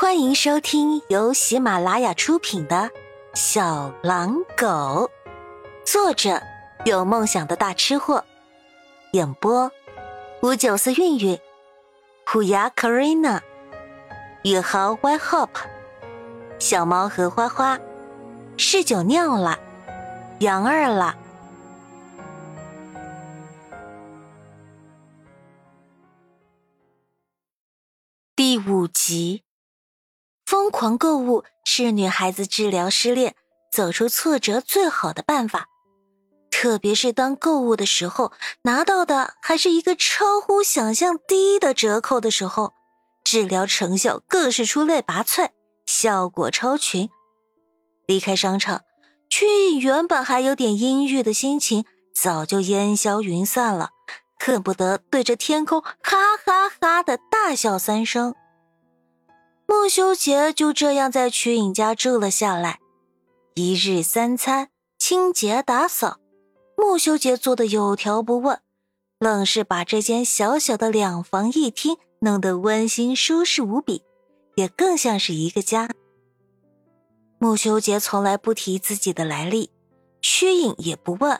欢迎收听由喜马拉雅出品的《小狼狗》，作者有梦想的大吃货，演播五九四韵韵，虎牙 Karina，宇豪 Y Hop，小猫和花花，嗜酒尿了，杨二了。第五集，疯狂购物是女孩子治疗失恋、走出挫折最好的办法。特别是当购物的时候，拿到的还是一个超乎想象低的折扣的时候，治疗成效更是出类拔萃，效果超群。离开商场，曲颖原本还有点阴郁的心情，早就烟消云散了。恨不得对着天空哈哈哈的大笑三声。穆修杰就这样在曲颖家住了下来，一日三餐、清洁打扫，穆修杰做的有条不紊，愣是把这间小小的两房一厅弄得温馨舒适无比，也更像是一个家。穆修杰从来不提自己的来历，曲颖也不问。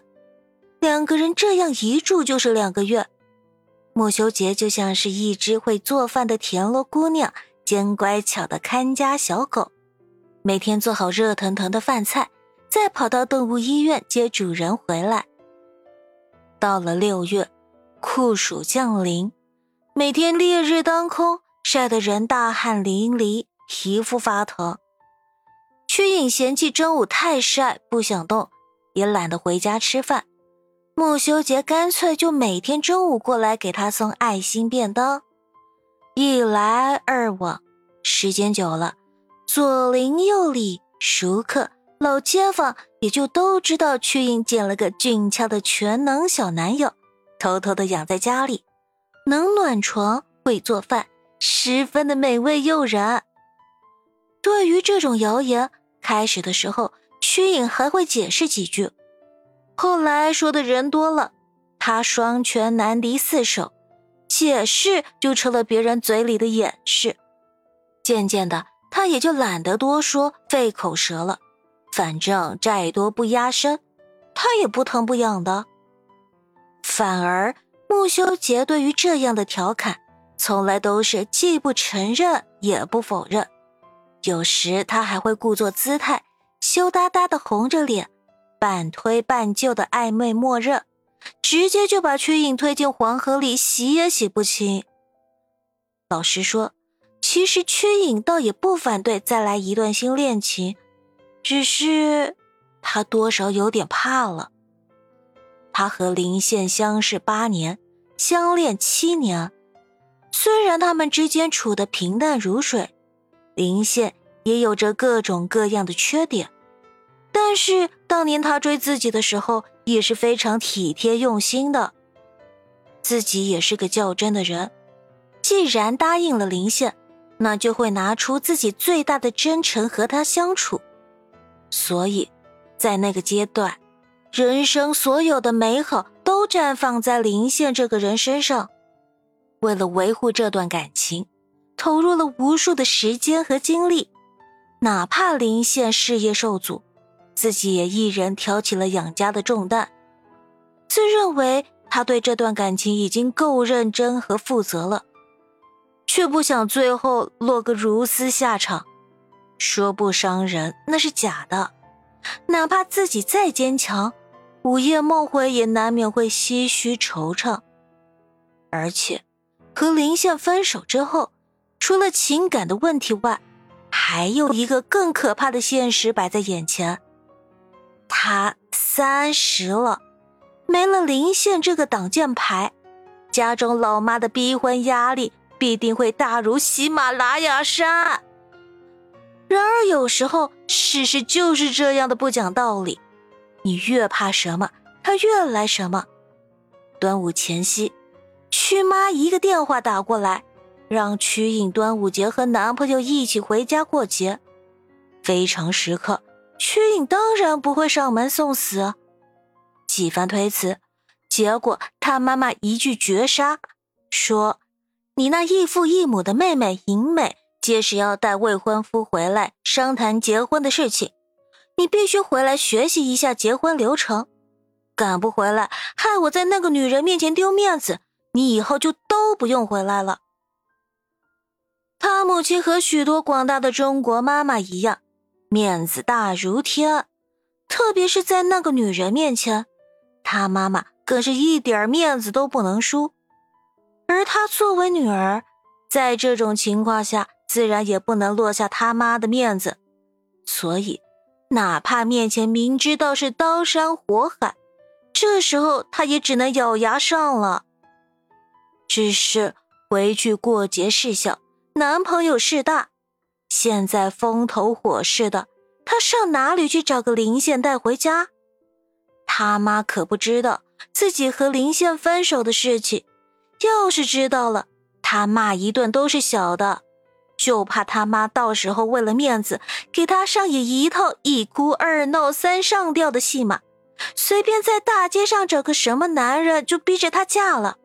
两个人这样一住就是两个月，穆修杰就像是一只会做饭的田螺姑娘兼乖巧的看家小狗，每天做好热腾腾的饭菜，再跑到动物医院接主人回来。到了六月，酷暑降临，每天烈日当空，晒得人大汗淋漓，皮肤发疼。曲颖嫌弃中午太晒，不想动，也懒得回家吃饭。穆修杰干脆就每天中午过来给他送爱心便当，一来二往，时间久了，左邻右里、熟客、老街坊也就都知道曲颖捡了个俊俏的全能小男友，偷偷的养在家里，能暖床，会做饭，十分的美味诱人。对于这种谣言，开始的时候，曲颖还会解释几句。后来说的人多了，他双拳难敌四手，解释就成了别人嘴里的掩饰。渐渐的，他也就懒得多说，费口舌了。反正债多不压身，他也不疼不痒的。反而穆修杰对于这样的调侃，从来都是既不承认也不否认。有时他还会故作姿态，羞答答的红着脸。半推半就的暧昧默认，直接就把曲颖推进黄河里，洗也洗不清。老实说，其实曲颖倒也不反对再来一段新恋情，只是他多少有点怕了。他和林宪相识八年，相恋七年，虽然他们之间处得平淡如水，林宪也有着各种各样的缺点。但是当年他追自己的时候也是非常体贴用心的，自己也是个较真的人，既然答应了林宪，那就会拿出自己最大的真诚和他相处。所以，在那个阶段，人生所有的美好都绽放在林宪这个人身上。为了维护这段感情，投入了无数的时间和精力，哪怕林宪事业受阻。自己也一人挑起了养家的重担，自认为他对这段感情已经够认真和负责了，却不想最后落个如斯下场。说不伤人那是假的，哪怕自己再坚强，午夜梦回也难免会唏嘘惆怅。而且，和林羡分手之后，除了情感的问题外，还有一个更可怕的现实摆在眼前。他三十了，没了林宪这个挡箭牌，家中老妈的逼婚压力必定会大如喜马拉雅山。然而有时候事实就是这样的不讲道理，你越怕什么，他越来什么。端午前夕，曲妈一个电话打过来，让曲颖端午节和男朋友一起回家过节，非常时刻。曲颖当然不会上门送死，几番推辞，结果他妈妈一句绝杀，说：“你那异父异母的妹妹尹美，届时要带未婚夫回来商谈结婚的事情，你必须回来学习一下结婚流程。赶不回来，害我在那个女人面前丢面子，你以后就都不用回来了。他母亲和许多广大的中国妈妈一样，面子大如天，特别是在那个女人面前，他妈妈更是一点面子都不能输。而她作为女儿，在这种情况下，自然也不能落下他妈的面子，所以，哪怕面前明知道是刀山火海，这时候她也只能咬牙上了。只是回去过节事小，男朋友事大，现在风头火势的，她上哪里去找个林宪带回家？他妈可不知道自己和林宪分手的事情。要是知道了，他骂一顿都是小的，就怕他妈到时候为了面子给他上演一套一哭二闹三上吊的戏码，随便在大街上找个什么男人就逼着他嫁了，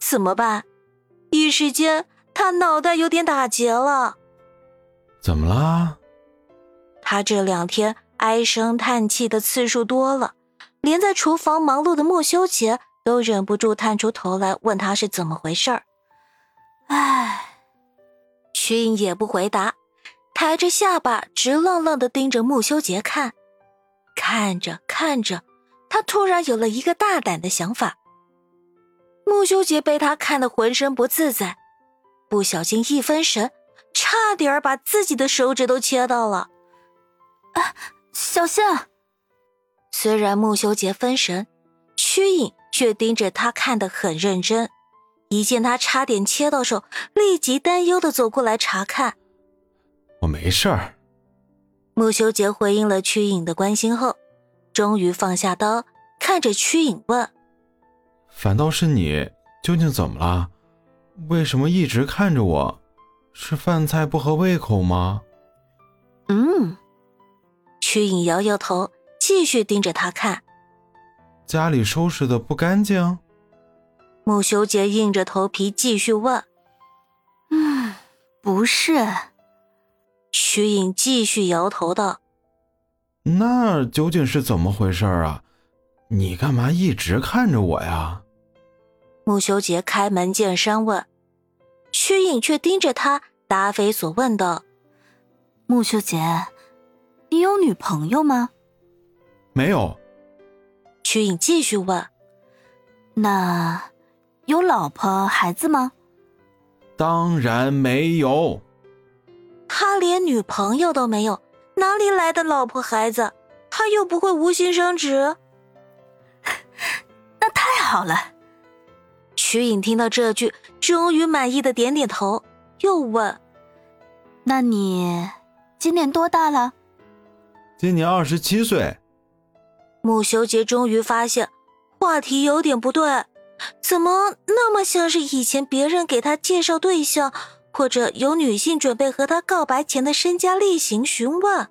怎么办？一时间他脑袋有点打结了。怎么啦？他这两天唉声叹气的次数多了，连在厨房忙碌的莫修杰。都忍不住探出头来问他是怎么回事儿。唉，曲颖也不回答，抬着下巴直愣愣的盯着穆修杰看。看着看着，他突然有了一个大胆的想法。穆修杰被他看得浑身不自在，不小心一分神，差点把自己的手指都切到了。啊，小心！虽然穆修杰分神，曲影。却盯着他看得很认真，一见他差点切到手，立即担忧的走过来查看。我没事儿。穆修杰回应了曲影的关心后，终于放下刀，看着曲影问：“反倒是你，究竟怎么了？为什么一直看着我？是饭菜不合胃口吗？”嗯，曲颖摇摇头，继续盯着他看。家里收拾的不干净。穆修杰硬着头皮继续问：“嗯，不是。”曲颖继续摇头道：“那究竟是怎么回事啊？你干嘛一直看着我呀？”穆修杰开门见山问，曲颖却盯着他答非所问的：“穆修杰，你有女朋友吗？”“没有。”曲颖继续问：“那有老婆孩子吗？”“当然没有。”“他连女朋友都没有，哪里来的老婆孩子？他又不会无心生殖。”“那太好了。”曲颖听到这句，终于满意的点点头，又问：“那你今年多大了？”“今年二十七岁。”穆修杰终于发现话题有点不对，怎么那么像是以前别人给他介绍对象，或者有女性准备和他告白前的身家例行询问？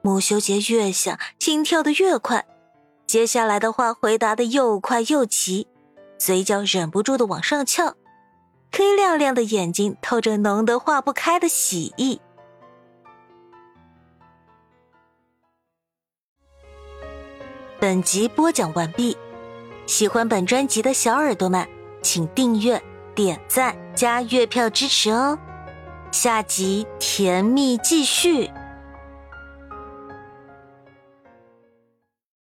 穆修杰越想，心跳的越快，接下来的话回答的又快又急，嘴角忍不住的往上翘，黑亮亮的眼睛透着浓得化不开的喜意。本集播讲完毕，喜欢本专辑的小耳朵们，请订阅、点赞、加月票支持哦！下集甜蜜继续。